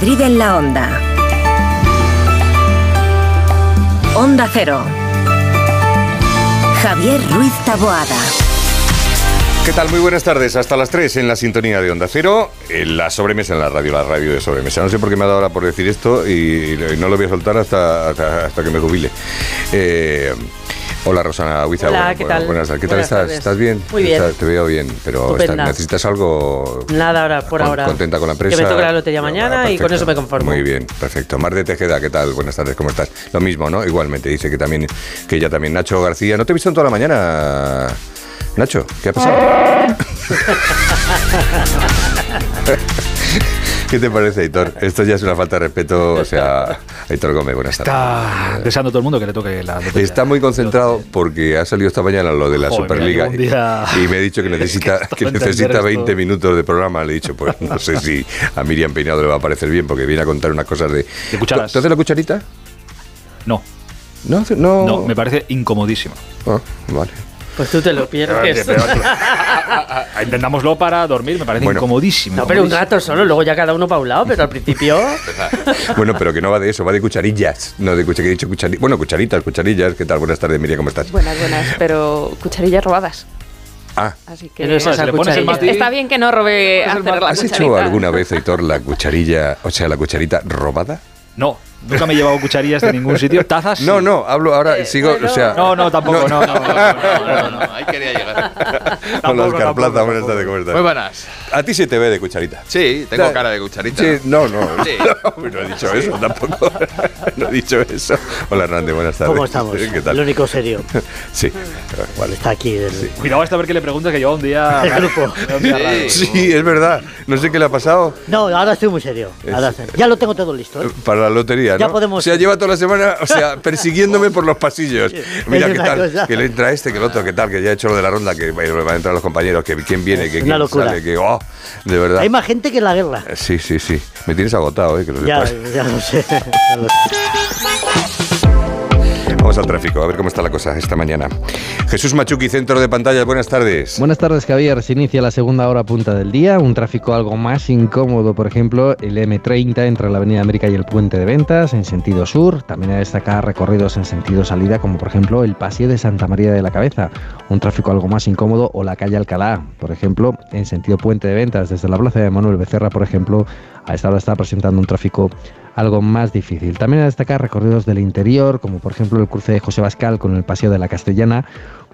Madrid en la Onda. Onda Cero. Javier Ruiz Taboada. ¿Qué tal? Muy buenas tardes. Hasta las 3 en la sintonía de Onda Cero, en la sobremesa en la radio, la radio de sobremesa. No sé por qué me ha dado ahora por decir esto y, no lo voy a soltar hasta, hasta, que me jubile. Eh, Hola Rosana Huiza. Hola, ¿qué tal? Buenas, ¿Qué tal estás? ¿Estás bien? Muy bien. te veo bien, pero ¿necesitas algo? Nada ahora, por ahora. ¿Contenta con la empresa? Que me toque la lotería mañana y con eso me conformo. Muy bien, perfecto. Mar de Tejeda, ¿qué tal? Buenas tardes, ¿cómo estás? Lo mismo, ¿no? Igualmente, dice que también, que ella también. Nacho García, ¿no te he visto en toda la mañana? Nacho, ¿qué ha pasado? ¿Qué te parece, Aitor? Esto ya es una falta de respeto. O sea, Aitor Gómez, buenas tardes. Está deseando todo el mundo que le toque la Está muy concentrado porque ha salido esta mañana lo de la Superliga y me ha dicho que necesita, que necesita 20 minutos de programa. Le he dicho, pues no sé si a Miriam Peinado le va a parecer bien porque viene a contar unas cosas de... ¿De cucharas? ¿Tú haces la cucharita? No. ¿No? No, no me parece incomodísimo. Ah, vale. Pues tú te lo pierdes. Intentámoslo para dormir, me parece incomodísimo. No, pero un rato solo, luego ya cada uno para un lado, pero al principio. bueno, pero que no va de eso, va de cucharillas. No de cucharillas, he dicho cucharillas. Bueno, cucharitas, cucharillas. ¿Qué tal? Buenas tardes, Miriam, ¿cómo estás? Buenas, buenas, pero cucharillas robadas. Ah. Así que está bien que no robe hacer la ¿Has hecho alguna vez, Heitor, la cucharilla, o sea, la cucharita robada? No, nunca me he llevado cucharillas de ningún sitio. ¿Tazas? No, no, hablo ahora, eh, sigo, o sea... No, no, tampoco, no, no, no, no, ahí quería llegar. Hola, Oscar Plaza, buenas tardes, ¿cómo estás? Muy buenas. A ti se te ve de cucharita. Sí, tengo cara de cucharita. Sí, no, no, sí. no, he dicho eso tampoco. no he dicho eso. Hola, Hernández, buenas tardes. ¿Cómo estamos? ¿Qué tal? El único serio. sí. Bueno, está aquí. El... Sí. Cuidado esta vez que le preguntes que yo un día... El grupo. sí, es verdad. No sé qué le ha pasado. No, ahora estoy muy serio. Ahora, ya lo tengo todo listo. ¿eh? Para la lotería, ¿no? Ya podemos o sea, lleva toda la semana, o sea, persiguiéndome por los pasillos. Mira qué tal, que le entra este, que el otro, que tal, que ya ha hecho lo de la ronda, que van a entrar los compañeros, que quién viene, que quién sale, que oh, de verdad. Hay más gente que en la guerra. Sí, sí, sí. Me tienes agotado, eh, que lo ya, ya lo sé. Vamos al tráfico, a ver cómo está la cosa esta mañana. Jesús Machuqui, centro de pantalla, buenas tardes. Buenas tardes, Javier. Se inicia la segunda hora punta del día. Un tráfico algo más incómodo, por ejemplo, el M30 entre la Avenida América y el Puente de Ventas en sentido sur. También a destacar recorridos en sentido salida, como por ejemplo el Paseo de Santa María de la Cabeza. Un tráfico algo más incómodo, o la calle Alcalá, por ejemplo, en sentido Puente de Ventas, desde la plaza de Manuel Becerra, por ejemplo, a esta hora está presentando un tráfico algo más difícil. También a destacar recorridos del interior, como por ejemplo el cruce de José Bascal con el Paseo de la Castellana.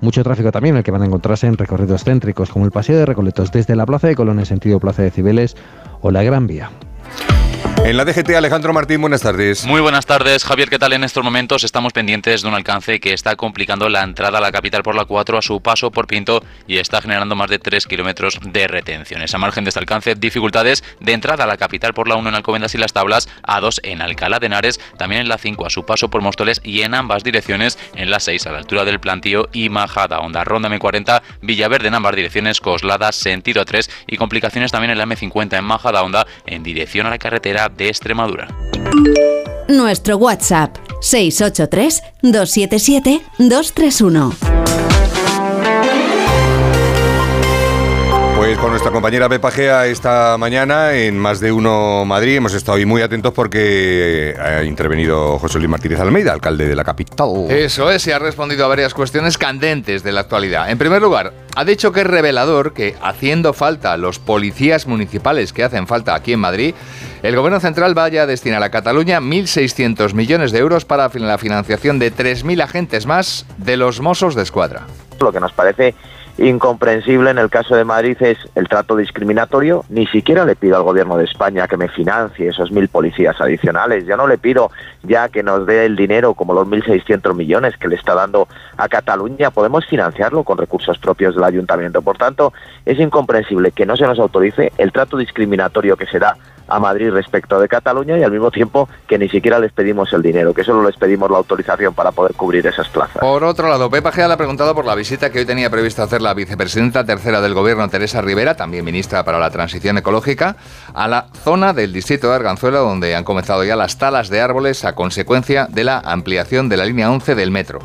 Mucho tráfico también el que van a encontrarse en recorridos céntricos, como el Paseo de Recoletos desde la Plaza de Colón en sentido Plaza de Cibeles o la Gran Vía. En la DGT, Alejandro Martín, buenas tardes. Muy buenas tardes, Javier. ¿Qué tal? En estos momentos estamos pendientes de un alcance que está complicando la entrada a la capital por la 4 a su paso por Pinto y está generando más de 3 kilómetros de retenciones. A margen de este alcance, dificultades de entrada a la capital por la 1 en Alcobendas y las Tablas, a 2 en Alcalá de Henares, también en la 5 a su paso por Móstoles y en ambas direcciones en la 6 a la altura del plantío y Majada Onda. Ronda M40, Villaverde en ambas direcciones, Coslada, sentido a 3 y complicaciones también en la M50 en Majada Onda en dirección a la carretera de Extremadura. Nuestro WhatsApp 683 277 231. Pues con nuestra compañera Pepa Gea esta mañana en Más de Uno Madrid hemos estado hoy muy atentos porque ha intervenido José Luis Martínez Almeida, alcalde de la capital. Eso es, y ha respondido a varias cuestiones candentes de la actualidad. En primer lugar, ha dicho que es revelador que, haciendo falta los policías municipales que hacen falta aquí en Madrid, el Gobierno Central vaya a destinar a Cataluña 1.600 millones de euros para la financiación de 3.000 agentes más de los Mossos de Escuadra. Lo que nos parece incomprensible en el caso de Madrid es el trato discriminatorio. Ni siquiera le pido al gobierno de España que me financie esos mil policías adicionales. Ya no le pido ya que nos dé el dinero como los 1.600 millones que le está dando a Cataluña. Podemos financiarlo con recursos propios del ayuntamiento. Por tanto, es incomprensible que no se nos autorice el trato discriminatorio que se da a Madrid respecto de Cataluña y al mismo tiempo que ni siquiera les pedimos el dinero, que solo les pedimos la autorización para poder cubrir esas plazas. Por otro lado, Pepa Gea le ha preguntado por la visita que hoy tenía previsto hacer la vicepresidenta tercera del Gobierno, Teresa Rivera, también ministra para la Transición Ecológica, a la zona del distrito de Arganzuela, donde han comenzado ya las talas de árboles a consecuencia de la ampliación de la línea 11 del metro.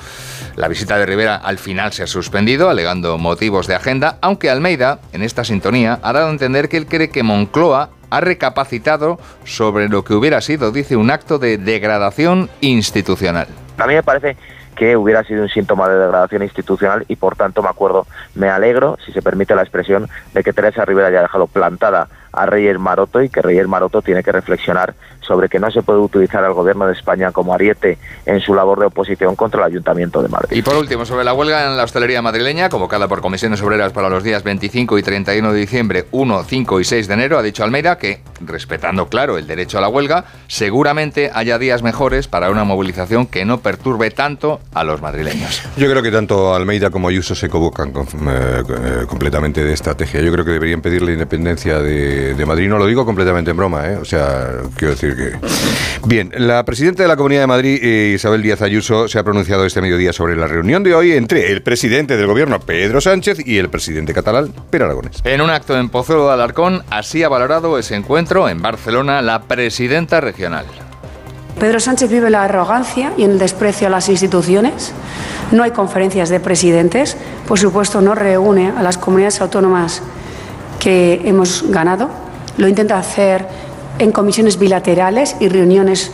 La visita de Rivera al final se ha suspendido, alegando motivos de agenda, aunque Almeida, en esta sintonía, ha dado a entender que él cree que Moncloa ha recapacitado sobre lo que hubiera sido, dice, un acto de degradación institucional. A mí me parece que hubiera sido un síntoma de degradación institucional y por tanto me acuerdo, me alegro, si se permite la expresión, de que Teresa Rivera haya dejado plantada a Reyes Maroto y que Reyes Maroto tiene que reflexionar sobre que no se puede utilizar al gobierno de España como ariete en su labor de oposición contra el Ayuntamiento de Madrid. Y por último, sobre la huelga en la hostelería madrileña, convocada por comisiones obreras para los días 25 y 31 de diciembre, 1, 5 y 6 de enero, ha dicho Almeida que, respetando claro el derecho a la huelga, seguramente haya días mejores para una movilización que no perturbe tanto a los madrileños. Yo creo que tanto Almeida como Ayuso se convocan con, eh, eh, completamente de estrategia. Yo creo que deberían pedir la independencia de, de Madrid. No lo digo completamente en broma, ¿eh? O sea, quiero decir Bien, la presidenta de la Comunidad de Madrid, eh, Isabel Díaz Ayuso, se ha pronunciado este mediodía sobre la reunión de hoy entre el presidente del gobierno, Pedro Sánchez, y el presidente catalán, Pedro Aragonés. En un acto en Pozuelo de Alarcón, así ha valorado ese encuentro en Barcelona la presidenta regional. Pedro Sánchez vive la arrogancia y el desprecio a las instituciones. No hay conferencias de presidentes. Por supuesto, no reúne a las comunidades autónomas que hemos ganado. Lo intenta hacer en comisiones bilaterales y reuniones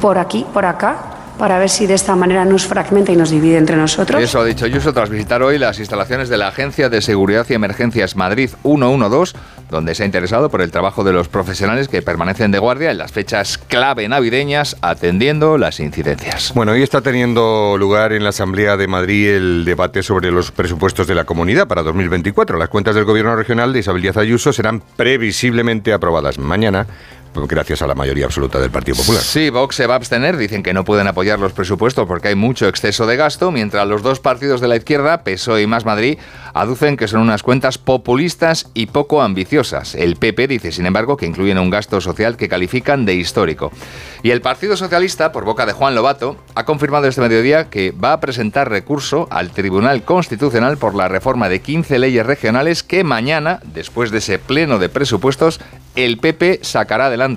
por aquí, por acá, para ver si de esta manera nos fragmenta y nos divide entre nosotros. Eso ha dicho Ayuso tras visitar hoy las instalaciones de la Agencia de Seguridad y Emergencias Madrid 112, donde se ha interesado por el trabajo de los profesionales que permanecen de guardia en las fechas clave navideñas atendiendo las incidencias. Bueno, hoy está teniendo lugar en la Asamblea de Madrid el debate sobre los presupuestos de la comunidad para 2024. Las cuentas del Gobierno regional de Isabel Díaz Ayuso serán previsiblemente aprobadas mañana gracias a la mayoría absoluta del Partido Popular. Sí, Vox se va a abstener, dicen que no pueden apoyar los presupuestos porque hay mucho exceso de gasto, mientras los dos partidos de la izquierda, PSOE y Más Madrid, aducen que son unas cuentas populistas y poco ambiciosas. El PP dice, sin embargo, que incluyen un gasto social que califican de histórico. Y el Partido Socialista, por boca de Juan Lobato, ha confirmado este mediodía que va a presentar recurso al Tribunal Constitucional por la reforma de 15 leyes regionales que mañana, después de ese pleno de presupuestos, el PP sacará adelante.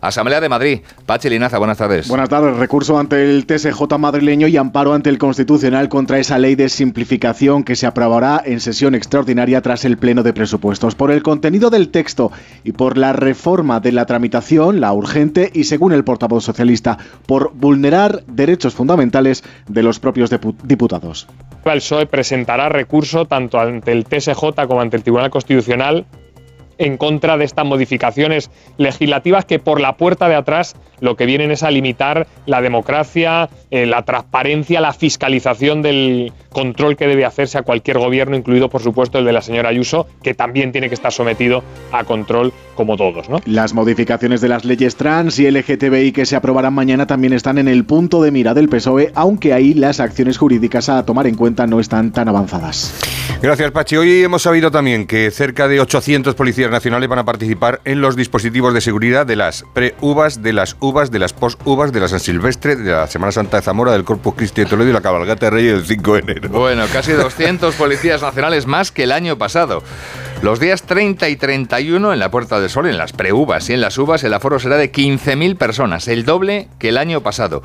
Asamblea de Madrid. Pachi Linaza, buenas tardes. Buenas tardes. Recurso ante el TSJ madrileño y amparo ante el Constitucional contra esa ley de simplificación que se aprobará en sesión extraordinaria tras el Pleno de Presupuestos. Por el contenido del texto y por la reforma de la tramitación, la urgente, y según el portavoz socialista, por vulnerar derechos fundamentales de los propios diputados. El PSOE presentará recurso tanto ante el TSJ como ante el Tribunal Constitucional en contra de estas modificaciones legislativas que por la puerta de atrás lo que vienen es a limitar la democracia, eh, la transparencia, la fiscalización del control que debe hacerse a cualquier gobierno, incluido por supuesto el de la señora Ayuso, que también tiene que estar sometido a control como todos. ¿no? Las modificaciones de las leyes trans y LGTBI que se aprobarán mañana también están en el punto de mira del PSOE, aunque ahí las acciones jurídicas a tomar en cuenta no están tan avanzadas. Gracias, Pachi. Hoy hemos sabido también que cerca de 800 policías nacionales van a participar en los dispositivos de seguridad de las pre-uvas, de las uvas, de las post-uvas, de la San Silvestre, de la Semana Santa de Zamora, del Corpus Christi de Toledo y la Cabalgata de Reyes del 5 de enero. Bueno, casi 200 policías nacionales más que el año pasado. Los días 30 y 31 en la Puerta del Sol, en las pre-uvas y en las uvas, el aforo será de 15.000 personas, el doble que el año pasado.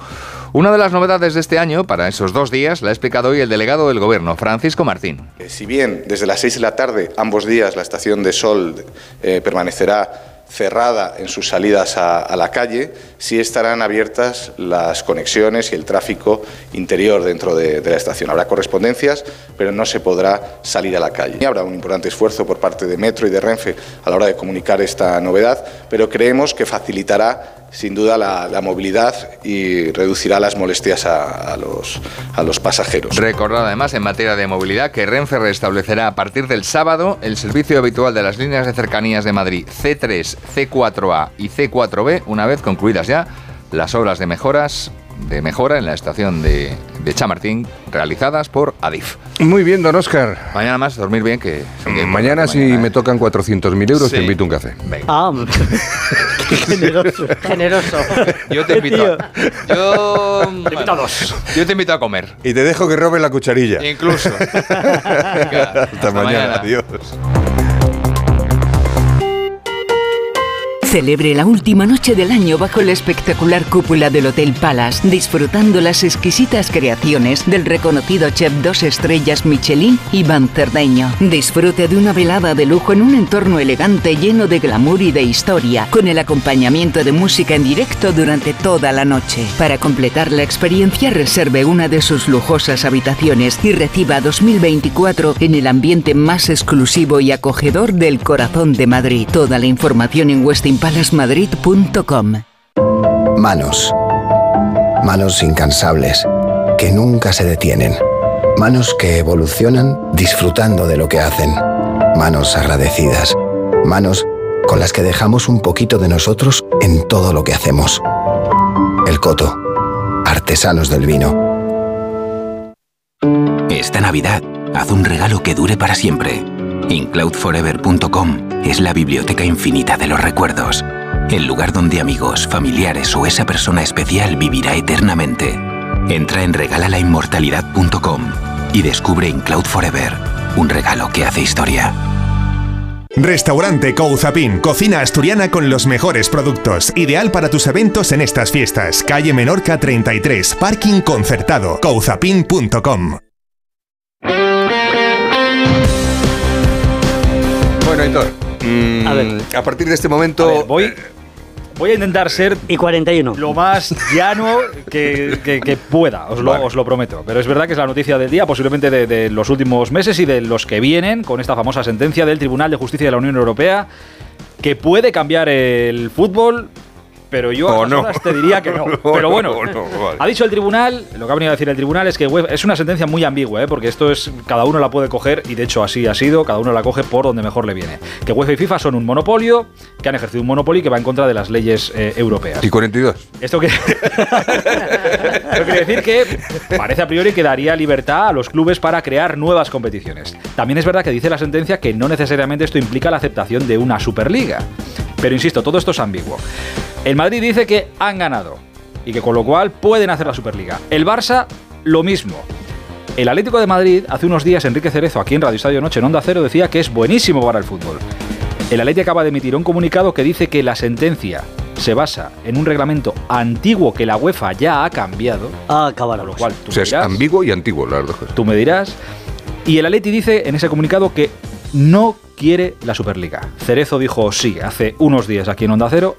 Una de las novedades de este año, para esos dos días, la ha explicado hoy el delegado del Gobierno, Francisco Martín. Si bien desde las 6 de la tarde, ambos días, la estación de Sol eh, permanecerá cerrada en sus salidas a, la calle, sí estarán abiertas las conexiones y el tráfico interior dentro de, de, la estación. Habrá correspondencias, pero no se podrá salir a la calle. Habrá un importante esfuerzo por parte de Metro y de Renfe a la hora de comunicar esta novedad, pero creemos que facilitará sin duda la, movilidad y reducirá las molestias a, los, a los pasajeros. Recordad además en materia de movilidad que Renfe restablecerá a partir del sábado el servicio habitual de las líneas de cercanías de Madrid C3, C4A y C4B una vez concluidas ya las obras de mejoras de mejora en la estación de, de Chamartín realizadas por Adif. Muy bien, don Oscar. Mañana más, dormir bien que... mañana si me tocan 400.000 euros te invito a un café. Ah, qué generoso. generoso. Yo te invito. yo... Te invito a dos. Yo te invito a comer. Y te dejo que robe la cucharilla. Incluso. hasta, mañana. Adiós. Celebre la última noche del año bajo la espectacular cúpula del Hotel Palace, disfrutando las exquisitas creaciones del reconocido chef dos estrellas Michelin Iván Cerdeño. Disfrute de una velada de lujo en un entorno elegante lleno de glamour y de historia, con el acompañamiento de música en directo durante toda la noche. Para completar la experiencia, reserve una de sus lujosas habitaciones y reciba 2024 en el ambiente más exclusivo y acogedor del corazón de Madrid. Toda la información en Manos. Manos incansables, que nunca se detienen. Manos que evolucionan disfrutando de lo que hacen. Manos agradecidas. Manos con las que dejamos un poquito de nosotros en todo lo que hacemos. El Coto. Artesanos del vino. Esta Navidad, haz un regalo que dure para siempre. Incloudforever.com es la biblioteca infinita de los recuerdos. El lugar donde amigos, familiares o esa persona especial vivirá eternamente. Entra en regalalainmortalidad.com y descubre Incloud Forever, un regalo que hace historia. Restaurante Couzapin, cocina asturiana con los mejores productos, ideal para tus eventos en estas fiestas. Calle Menorca 33, parking concertado, couzapin.com. Bueno, Héctor, mm, A ver. a partir de este momento... voy, eh, voy a intentar ser Y 41. lo más llano que, que- que pueda, os lo, Vale. os lo prometo. Pero es verdad que es la noticia del día, posiblemente de, de los últimos meses y de los que vienen, con esta famosa sentencia del Tribunal de Justicia de la Unión Europea, que puede cambiar el fútbol. Pero yo a no. te diría que no. Pero no, bueno, vale. ha dicho el tribunal, lo que ha venido a decir el tribunal es que es una sentencia muy ambigua, ¿eh? porque esto es, cada uno la puede coger, y de hecho así ha sido, cada uno la coge por donde mejor le viene. Que UEFA y FIFA son un monopolio, que han ejercido un monopolio y que va en contra de las leyes eh, europeas. Y 42. Esto quiere, esto quiere decir que parece a priori que daría libertad a los clubes para crear nuevas competiciones. También es verdad que dice la sentencia que no necesariamente esto implica la aceptación de una Superliga. Pero insisto, todo esto es ambiguo. El Madrid dice que han ganado y que con lo cual pueden hacer la Superliga. El Barça, lo mismo. El Atlético de Madrid, hace unos días, Enrique Cerezo, aquí en Radio Estadio Noche, en Onda Cero, decía que es buenísimo para el fútbol. El Atleti acaba de emitir un comunicado que dice que la sentencia se basa en un reglamento antiguo que la UEFA ya ha cambiado. Ah. Con lo cual, tú O sea, me es ambiguo y antiguo, las dos cosas. tú me dirás. Y el Atleti dice en ese comunicado que no quiere la Superliga. Cerezo dijo sí hace unos días aquí en Onda Cero.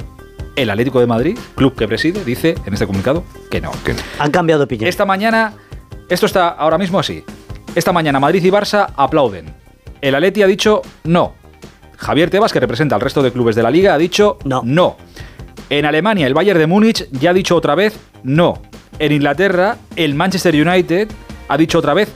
El Atlético de Madrid, club que preside, dice en este comunicado que no. Que no. Han cambiado de opinión. Esta mañana, esto está ahora mismo así. Esta mañana Madrid y Barça aplauden. El Atleti ha dicho no. Javier Tebas, que representa al resto de clubes de la liga, ha dicho no. En Alemania, el Bayern de Múnich ya ha dicho otra vez no. En Inglaterra, el Manchester United ha dicho otra vez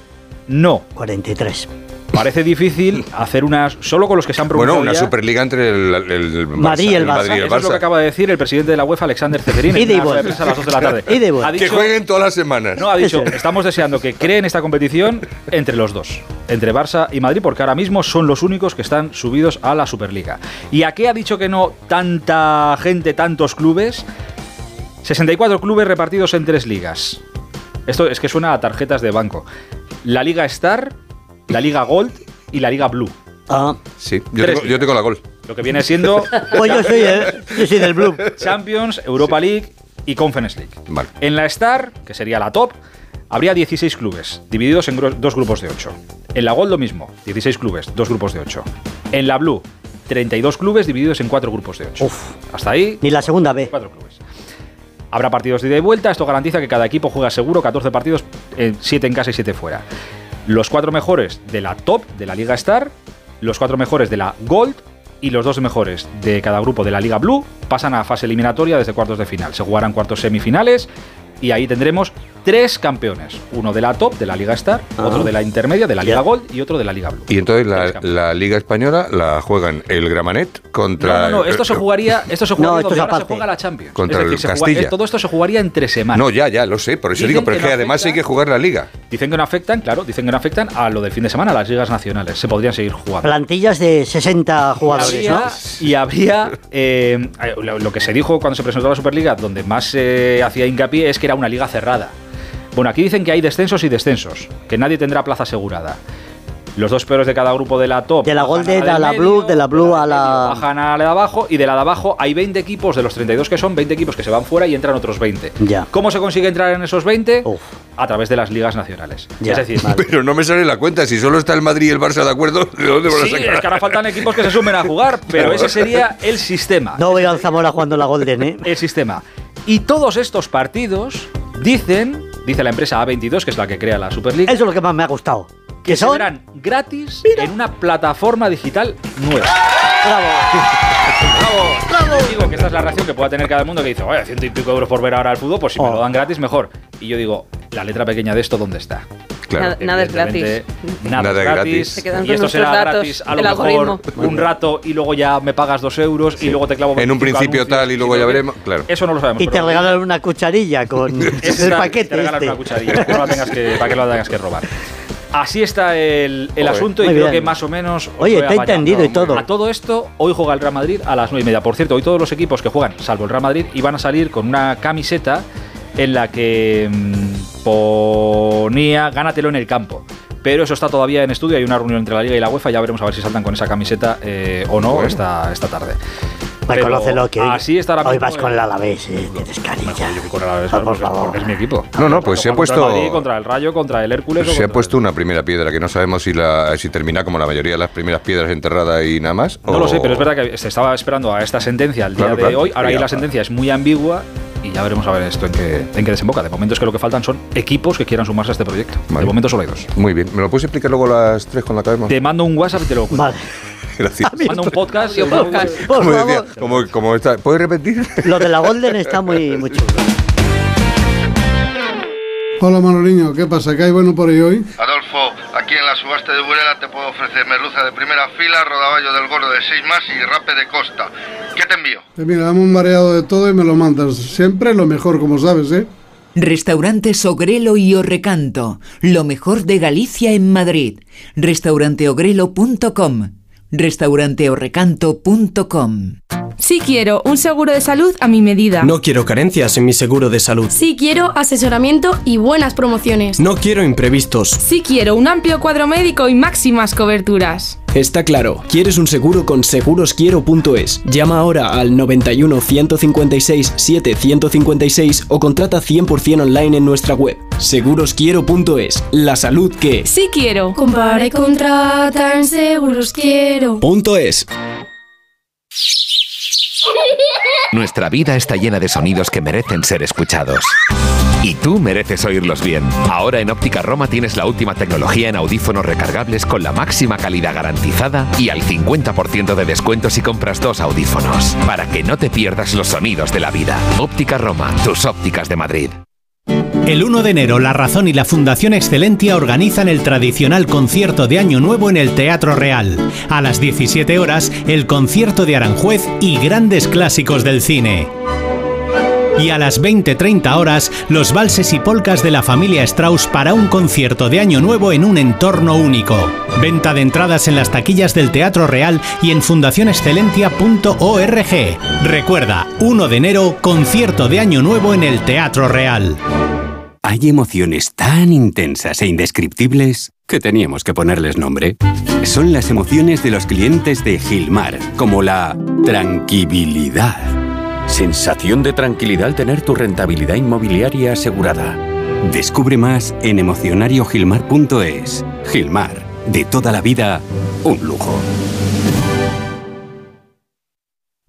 no. 43. Parece difícil hacer unas solo con los que se han Bueno, pronunciado una ya. Superliga entre el, el, el Madrid y el Barça. Madrid Eso es lo que acaba de decir el presidente de la UEFA, Alexander Ceferín, en y de vuelta. prensa a las 2 de la tarde. Y vuelta. Ha Que dicho- jueguen todas las semanas. no, ha dicho, estamos deseando que creen esta competición entre los dos, entre Barça y Madrid, porque ahora mismo son los únicos que están subidos a la Superliga. ¿Y a qué ha dicho que no tanta gente, tantos clubes? 64 clubes repartidos en tres ligas. Esto es que suena a tarjetas de banco. La Liga Star, la Liga Gold y la Liga Blue. Ah, Sí, yo Tres tengo, yo tengo la gol. Lo que viene siendo pues yo soy, el, yo soy del Blue. Champions, Europa League y Conference League. Vale. En la Star, que sería la top, habría 16 clubes, divididos en dos grupos de 8. En la Gold lo mismo, 16 clubes, dos grupos de 8. En la Blue, 32 clubes divididos en cuatro grupos de 8. Uf. Hasta ahí, Ni la segunda B. cuatro clubes. Habrá partidos de ida y vuelta, esto garantiza que cada equipo juega seguro 14 partidos, 7 en casa y 7 fuera. Los cuatro mejores de la top de la Liga Star, los cuatro mejores de la Gold y los dos mejores de cada grupo de la Liga Blue pasan a fase eliminatoria desde cuartos de final. Se jugarán cuartos semifinales y ahí tendremos tres campeones. Uno de la top, de la Liga Star, Ah. otro de la intermedia, de la Liga Gold y otro de la Liga Blue. Y entonces la, Liga Española la juegan el Gramanet contra. No, no, no, esto se jugaría, esto se jugaría No, esto es ahora se juega la Champions. Contra es decir, el juega- Castilla. todo esto se jugaría entre semanas. No, ya, ya, lo sé. Por eso Dicen digo, pero que es que no además hay que jugar la Liga. Dicen que no afectan, claro, dicen que no afectan a lo del fin de semana, a las ligas nacionales. Se podrían seguir jugando. Plantillas de 60 jugadores, y habría eh, lo, lo que se dijo cuando se presentó la Superliga, donde más se hacía hincapié es que era una liga cerrada. Bueno, aquí dicen que hay descensos y descensos, que nadie tendrá plaza asegurada. Los dos peores de cada grupo de la top. De la Golden a la medio, Blue, de la Blue a la... bajan a la de abajo y de la de abajo hay 20 equipos, de los 32 que son, 20 equipos que se van fuera y entran otros 20. Ya. ¿Cómo se consigue entrar en esos 20? A través de las ligas nacionales. Ya, es decir, Pero no me sale la cuenta, si solo está el Madrid y el Barça de acuerdo, ¿de dónde van a Sí, sacar? es que ahora faltan equipos que se sumen a jugar, pero ese sería el sistema. No voy al Zamora jugando la Golden, ¿eh? El sistema. Y todos estos partidos dicen, dice la empresa A22, que es la que crea la Super League, Eso es lo que más me ha gustado. que se verán gratis en una plataforma digital nueva. ¡Bravo! Digo que esta es la reacción que pueda tener cada mundo que dice, oye, ciento y pico euros por ver ahora el fútbol, pues si me Oh. lo dan gratis, mejor. Y yo digo, la letra pequeña de esto, ¿dónde está? Nada, nada es gratis. Nada, Nada es gratis. gratis. Se quedan y esto será datos, gratis a lo mejor algoritmo. un rato y luego ya me pagas dos euros y luego te clavo En un 25 principio tal y luego ya veremos. Claro. Eso no lo sabemos. Y te regalan una cucharilla con el paquete Te regalan este. una cucharilla no la tengas que, para que no la tengas que robar. Así está el, el asunto y creo bien. que más o menos. os Oye, apañado. entendido y todo. A todo esto, hoy juega el Real Madrid a las 9 y media. Por cierto, hoy todos los equipos que juegan, salvo el Real Madrid, iban a salir con una camiseta en la que mm, ponía gánatelo en el campo. Pero eso está todavía en estudio. Hay una reunión entre la Liga y la UEFA. Ya veremos a ver si saltan con esa camiseta eh, o no Bueno. esta, esta tarde. Pero conócelo, que hoy, así está ahora hoy vas con el- Alavés, eh, tienes carilla. Yo voy con el Alavés, Por porque- favor. porque es mi equipo. No, no, pues se ha Contra el puesto. Madrid, contra el Rayo, contra el Hércules. Se ha puesto una primera piedra que no sabemos si, la, si termina como la mayoría de las primeras piedras enterrada y nada más. No o- lo sé, pero es verdad que se estaba esperando a esta sentencia el día Claro, de claro. hoy. Ahora ahí la sentencia es muy ambigua y ya veremos a ver esto en qué, en qué desemboca. De momento es que lo que faltan son equipos que quieran sumarse a este proyecto. Vale. De momento solo hay dos. Muy bien. ¿Me lo puedes explicar luego a las tres cuando acabemos? Te mando un WhatsApp y te lo cuento. Vale. Gracias. Mando un podcast. Audio podcast. Por Como favor. decía, como, como está. ¿Puedes repetir? Lo de la Golden está muy, muy chulo. Hola Manoliño, ¿qué pasa? ¿Qué hay bueno por ahí hoy? Adolfo, aquí en la subasta de Burela te puedo ofrecer merluza de primera fila, rodaballo del gordo de 6 más y rape de costa. ¿Qué te envío? Eh, mira, dame un mareado de todo y me lo mandas. Siempre lo mejor, como sabes, ¿eh? Restaurantes Ogrelo y Orrecanto, lo mejor de Galicia en Madrid. Restauranteogrelo.com, restauranteorrecanto.com. Sí quiero un seguro de salud a mi medida. No quiero carencias en mi seguro de salud. Sí quiero asesoramiento y buenas promociones. No quiero imprevistos. Sí quiero un amplio cuadro médico y máximas coberturas. Está claro, quieres un seguro con segurosquiero.es. Llama ahora al 91 156 7156 o contrata 100% online en nuestra web. Segurosquiero.es, la salud que Sí quiero. Compara y contrata en seguros quiero. Punto es. Nuestra vida está llena de sonidos que merecen ser escuchados. Y tú mereces oírlos bien. Ahora en Óptica Roma tienes la última tecnología en audífonos recargables con la máxima calidad garantizada y al 50% de descuento si compras dos audífonos. Para que no te pierdas los sonidos de la vida. Óptica Roma, tus ópticas de Madrid. El 1 de enero, La Razón y la Fundación Excelentia organizan el tradicional concierto de Año Nuevo en el Teatro Real. A las 17 horas, el concierto de Aranjuez y grandes clásicos del cine. Y a las 20-30 horas, los valses y polcas de la familia Strauss para un concierto de Año Nuevo en un entorno único. Venta de entradas en las taquillas del Teatro Real y en fundacionexcelentia.org. Recuerda, 1 de enero, concierto de Año Nuevo en el Teatro Real. Hay emociones tan intensas e indescriptibles que teníamos que ponerles nombre. Son las emociones de los clientes de Gilmar, como la tranquilidad. Sensación de tranquilidad al tener tu rentabilidad inmobiliaria asegurada. Descubre más en emocionariogilmar.es. Gilmar, de toda la vida, un lujo.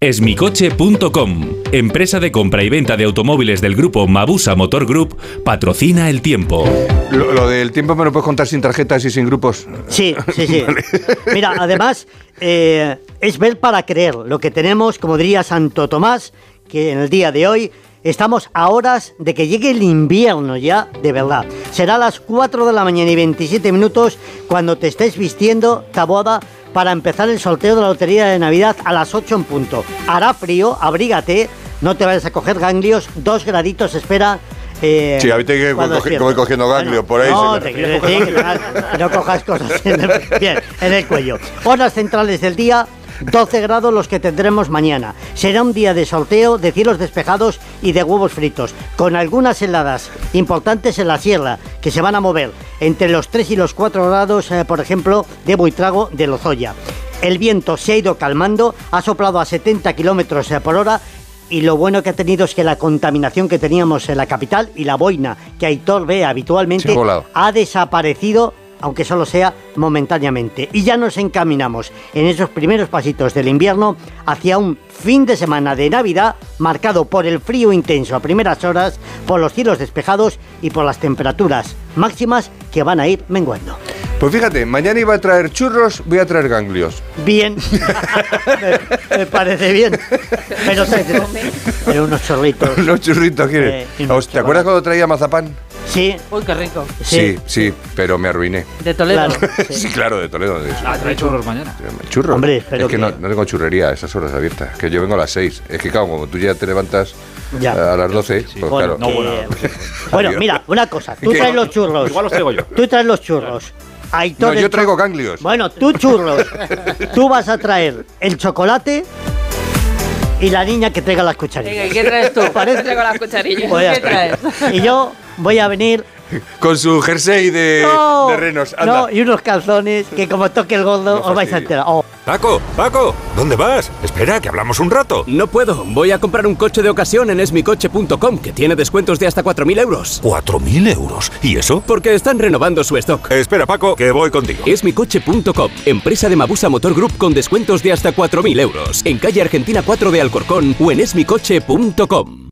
Esmicoche.com, empresa de compra y venta de automóviles del grupo Mabusa Motor Group, patrocina el tiempo. Lo, lo del tiempo me lo puedes contar sin tarjetas y sin grupos. Sí, sí, sí. Mira, además, eh, es ver para creer lo que tenemos, como diría Santo Tomás, que en el día de hoy estamos a horas de que llegue el invierno ya, de verdad. Será a las 4 de la mañana y 27 minutos cuando te estés vistiendo, Taboada, para empezar el sorteo de la lotería de Navidad a las 8 en punto. Hará frío, abrígate, no te vayas a coger ganglios, dos graditos espera. eh, Sí, ahorita que cuando coge- despiertes. voy cogiendo ganglio por ahí. No, te quiero decir que no, que no cojas cosas en el, bien, en el cuello. Horas centrales del día, 12 grados los que tendremos mañana. Será un día de sorteo, de cielos despejados y de huevos fritos, con algunas heladas importantes en la sierra que se van a mover entre los 3 y los 4 grados, eh, por ejemplo, de Buitrago de Lozoya. El viento se ha ido calmando, ha soplado a 70 kilómetros eh, por hora y lo bueno que ha tenido es que la contaminación que teníamos en la capital y la boina que Aitor ve habitualmente ha desaparecido, aunque solo sea momentáneamente. Y ya nos encaminamos en esos primeros pasitos del invierno hacia un fin de semana de Navidad marcado por el frío intenso a primeras horas, por los cielos despejados y por las temperaturas máximas que van a ir menguando. Pues fíjate, mañana iba a traer churros, voy a traer ganglios. Bien, me, me parece bien. Pero, pero unos chorritos. Unos churritos, ¿quieres? Eh, ¿Te acuerdas cuando traía mazapán? Sí. Uy, qué rico. Sí, sí, pero me arruiné. De Toledo. sí. claro, de Toledo. de- Ah, trae churros mañana. Churros. Hombre, es espero que, No, no tengo churrería a esas horas abiertas. Que yo vengo a las 6. Es que, claro, como tú ya te levantas Ya. a las 12, pues Bueno, claro. que- bueno, mira, una cosa. Tú ¿Qué? traes los churros. Igual los traigo yo. Tú traes los churros. Aitor No, yo traigo ganglios. Bueno, tú churros. tú vas a traer el chocolate y la niña que traiga las cucharillas. Venga, ¿y qué traes tú? ¿Parece? Traigo las cucharillas. ¿Qué traes? Y yo voy a venir. Con su jersey de, No, de renos. Anda. no, y unos calzones que como toque el gordo os vais a enterar. Oh. Paco, Paco, ¿dónde vas? Espera, que hablamos un rato. No puedo. Voy a comprar un coche de ocasión en esmicoche.com, que tiene descuentos de hasta 4.000 euros. ¿4.000 euros? ¿Y eso? Porque están renovando su stock. Espera, Paco, que voy contigo. Esmicoche.com, empresa de Mabusa Motor Group con descuentos de hasta 4.000 euros. En calle Argentina 4 de Alcorcón o en esmicoche.com.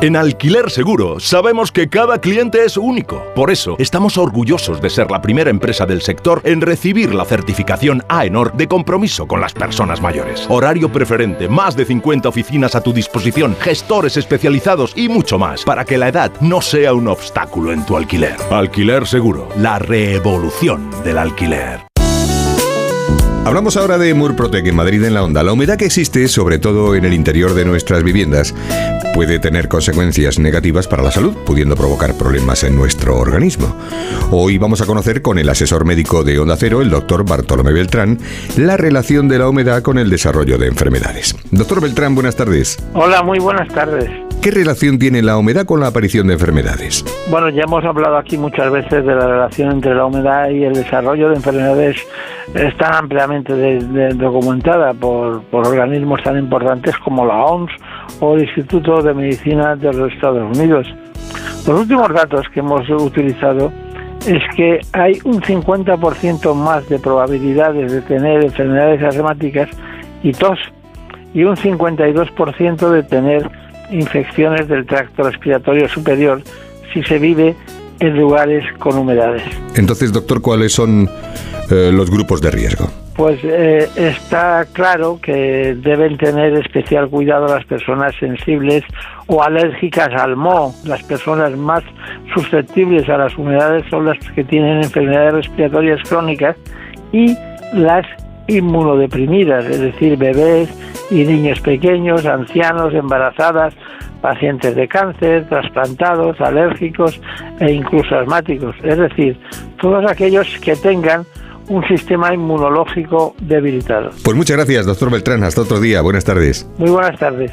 En Alquiler Seguro sabemos que cada cliente es único. Por eso estamos orgullosos de ser la primera empresa del sector en recibir la certificación AENOR de compromiso con las personas mayores. Horario preferente, más de 50 oficinas a tu disposición, gestores especializados y mucho más para que la edad no sea un obstáculo en tu alquiler. Alquiler Seguro, la revolución del alquiler. Hablamos ahora de Murprotec en Madrid en la Onda. La humedad que existe, sobre todo en el interior de nuestras viviendas, puede tener consecuencias negativas para la salud, pudiendo provocar problemas en nuestro organismo. Hoy vamos a conocer con el asesor médico de Onda Cero, el doctor Bartolomé Beltrán, la relación de la humedad con el desarrollo de enfermedades. Doctor Beltrán, buenas tardes. Hola, muy buenas tardes. ¿Qué relación tiene la humedad con la aparición de enfermedades? Bueno, ya hemos hablado aquí muchas veces de la relación entre la humedad y el desarrollo de enfermedades. Está ampliamente de- de- documentada por, por organismos tan importantes como la OMS o el Instituto de Medicina de los Estados Unidos. Los últimos datos que hemos utilizado es que hay un 50% más de probabilidades de tener enfermedades asmáticas y tos y un 52% de tener infecciones del tracto respiratorio superior si se vive en lugares con humedades. Entonces, doctor, ¿cuáles son eh, los grupos de riesgo? Pues eh, está claro que deben tener especial cuidado las personas sensibles o alérgicas al moho. Las personas más susceptibles a las humedades son las que tienen enfermedades respiratorias crónicas y las inmunodeprimidas, es decir, bebés y niños pequeños, ancianos, embarazadas, pacientes de cáncer, trasplantados, alérgicos e incluso asmáticos. Es decir, todos aquellos que tengan un sistema inmunológico debilitado. Pues muchas gracias, doctor Beltrán. Hasta otro día. Buenas tardes. Muy buenas tardes.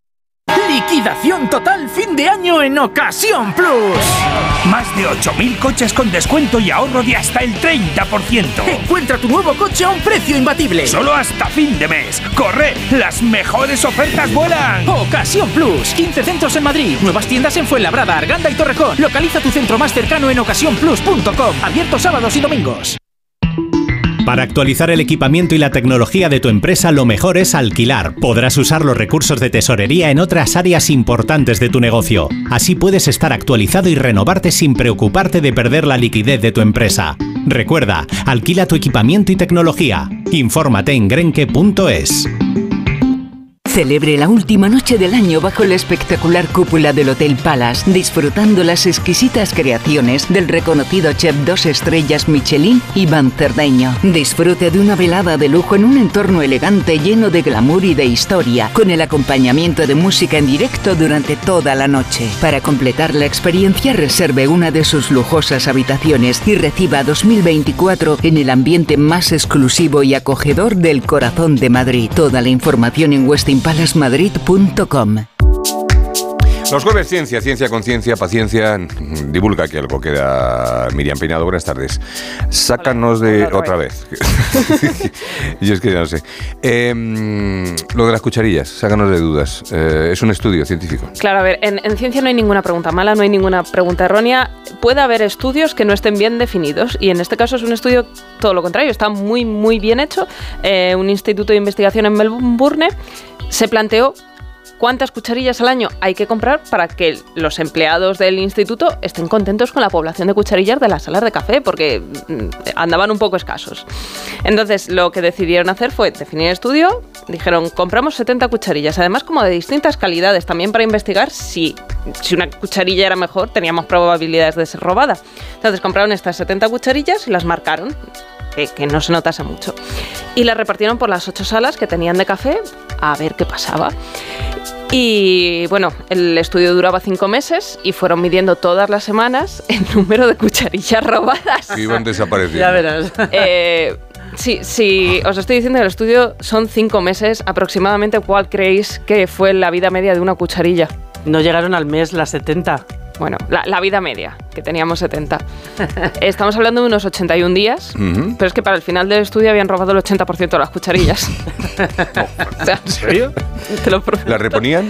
Liquidación total fin de año en Ocasión Plus. Más de 8.000 coches con descuento y ahorro de hasta el 30%. Encuentra tu nuevo coche a un precio imbatible. Solo hasta fin de mes. ¡Corre! ¡Las mejores ofertas vuelan! Ocasión Plus. 15 centros en Madrid. Nuevas tiendas en Fuenlabrada, Arganda y Torrejón. Localiza tu centro más cercano en ocasiónplus.com. Abierto sábados y domingos. Para actualizar el equipamiento y la tecnología de tu empresa, lo mejor es alquilar. Podrás usar los recursos de tesorería en otras áreas importantes de tu negocio. Así puedes estar actualizado y renovarte sin preocuparte de perder la liquidez de tu empresa. Recuerda, alquila tu equipamiento y tecnología. Infórmate en grenke.es. Celebre la última noche del año bajo la espectacular cúpula del Hotel Palace, disfrutando las exquisitas creaciones del reconocido chef dos estrellas Michelin Iván Cerdeño. Disfrute de una velada de lujo en un entorno elegante lleno de glamour y de historia, con el acompañamiento de música en directo durante toda la noche. Para completar la experiencia, reserve una de sus lujosas habitaciones y reciba 2024 en el ambiente más exclusivo y acogedor del corazón de Madrid. Toda la información en Westin palasmadrid.com. Los jueves ciencia, ciencia, conciencia, paciencia. Divulga que algo queda Miriam Peinado. Buenas tardes. Sácanos de otra vez. Yo es que ya no sé. Em, lo de las cucharillas, sácanos de dudas. Eh, es un estudio científico. Claro, a ver, en, en ciencia no hay ninguna pregunta mala, no hay ninguna pregunta errónea. Puede haber estudios que no estén bien definidos y en este caso es un estudio todo lo contrario, está muy, muy bien hecho. Eh, un instituto de investigación en Melbourne se planteó cuántas cucharillas al año hay que comprar para que los empleados del instituto estén contentos con la población de cucharillas de las salas de café, porque mm, andaban un poco escasos. Entonces, lo que decidieron hacer fue definir el estudio, dijeron, compramos 70 cucharillas, además como de distintas calidades, también para investigar si, si una cucharilla era mejor, teníamos probabilidades de ser robada. Entonces, compraron estas 70 cucharillas y las marcaron. Que, que no se notase mucho. Y las repartieron por las ocho salas que tenían de café a ver qué pasaba. Y bueno, el estudio duraba cinco meses y fueron midiendo todas las semanas el número de cucharillas robadas. Que iban desapareciendo. Ya verás. Eh, sí, sí, os estoy diciendo que el estudio son cinco meses aproximadamente. ¿Cuál creéis que fue la vida media de una cucharilla? No llegaron al mes las 70. Bueno, la, la vida media, que teníamos 70. Estamos hablando de unos 81 días, Ujú. pero es que para el final del estudio habían robado el 80% de las cucharillas. ¿En serio? te lo prometo. ¿La reponían?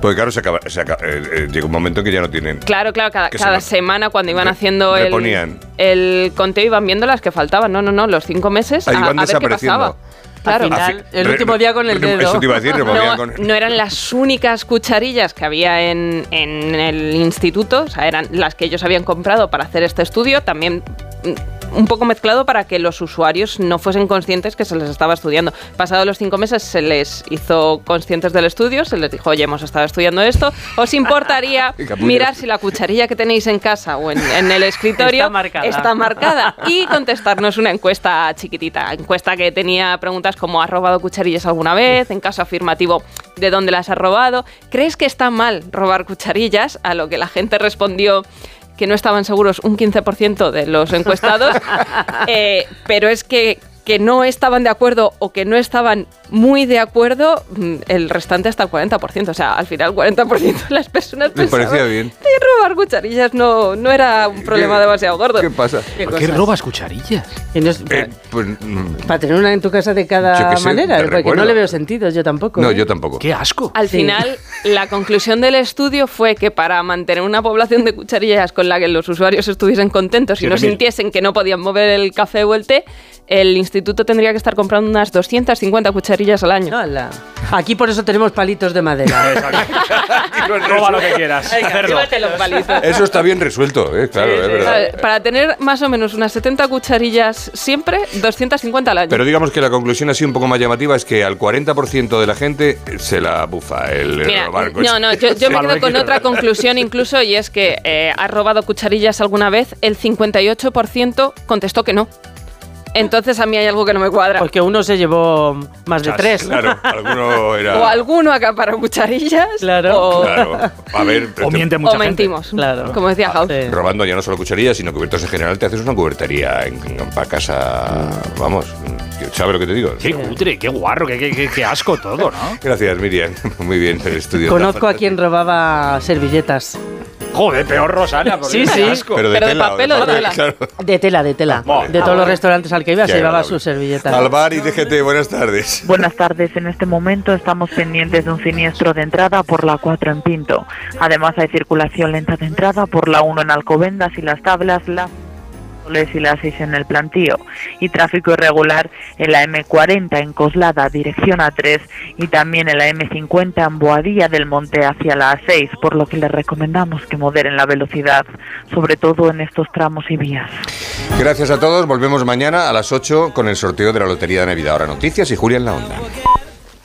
Porque claro, se acaba, se acaba- eh, eh, llega un momento que ya no tienen... Claro, claro, cada, se semana cuando iban re- haciendo el, el conteo iban viendo las que faltaban. No, no, no, los cinco meses Ahí a, van a ver qué pasaba. Claro. Al final, el Re- último día con el re- dedo. Eso te iba a decir, removían No, con... no eran las únicas cucharillas que había en, en el instituto, o sea, eran las que ellos habían comprado para hacer este estudio, también un poco mezclado para que los usuarios no fuesen conscientes que se les estaba estudiando. Pasados los cinco meses se les hizo conscientes del estudio, se les dijo, oye, hemos estado estudiando esto, ¿os importaría mirar si la cucharilla que tenéis en casa o en, en el escritorio Está marcada. está marcada? Y contestarnos una encuesta chiquitita, encuesta que tenía preguntas como ¿has robado cucharillas alguna vez? En caso afirmativo, ¿de dónde las has robado? ¿Crees que está mal robar cucharillas? A lo que la gente respondió que no estaban seguros un 15% de los encuestados, Eh, pero es que que no estaban de acuerdo o que no estaban muy de acuerdo, mm, el restante hasta el 40%. O sea, al final 40% de las personas parecía bien. que robar cucharillas no, no era un problema demasiado gordo. ¿Qué pasa? ¿Por qué robas cucharillas? No es- Eh, pues, mm, para tener una en tu casa de cada qué sé, manera, porque recuerdo. no le veo sentido, yo tampoco. no, ¿eh? yo tampoco. ¡Qué asco! Al Sí. final, la conclusión del estudio fue que para mantener una población de cucharillas con la que los usuarios estuviesen contentos y no 7.000. sintiesen que no podían mover el café o el té, el instituto tendría que estar comprando unas 250 cucharillas al año. Hala. Aquí por eso tenemos palitos de madera. Roba lo que quieras. Venga, los. Eso está bien resuelto, eh, claro, es verdad. Para tener más o menos unas 70 cucharillas siempre, 250 al año. Pero digamos que la conclusión así un poco más llamativa es que al 40% de la gente se la bufa el Mira, robar no, no, yo, yo me quedo con otra conclusión incluso y es que eh, ¿has robado cucharillas alguna vez? El 58% contestó que no. Entonces a mí hay algo que no me cuadra. Porque uno se llevó más de tres. Claro, alguno era... O alguno acapara cucharillas. Claro. O, Claro, a ver... O miente o mucha gente. mentimos. Claro. Como decía House. Sí. Robando ya no solo cucharillas, sino cubiertos en general, te haces una cubertería en, para casa, vamos, ¿sabes lo que te digo? Qué cutre, qué guarro, qué, qué- qué- asco todo, ¿no? Gracias, Miriam. Muy bien, el estudio. Conozco a quien robaba servilletas. Joder, peor Rosana. porque Sí, sí. asco. Pero de Pero de papel o de tela. Claro. De tela, de tela. De todos los restaurantes al que iba Qué se llevaba sus servilletas. Alvar y DGT, buenas tardes. Buenas tardes. En este momento estamos pendientes de un siniestro de entrada por la 4 en Pinto. Además hay circulación lenta de entrada por la 1 en Alcobendas y las tablas. La... Móstoles y la 6 en el Plantío. Y tráfico irregular en la M40 en Coslada, dirección A3, y también en la M50 en Boadilla del Monte hacia la A6, por lo que les recomendamos que moderen la velocidad, sobre todo en estos tramos y vías. Gracias a todos. Volvemos mañana a las 8 con el sorteo de la Lotería de Navidad. Ahora noticias y Julia en la onda.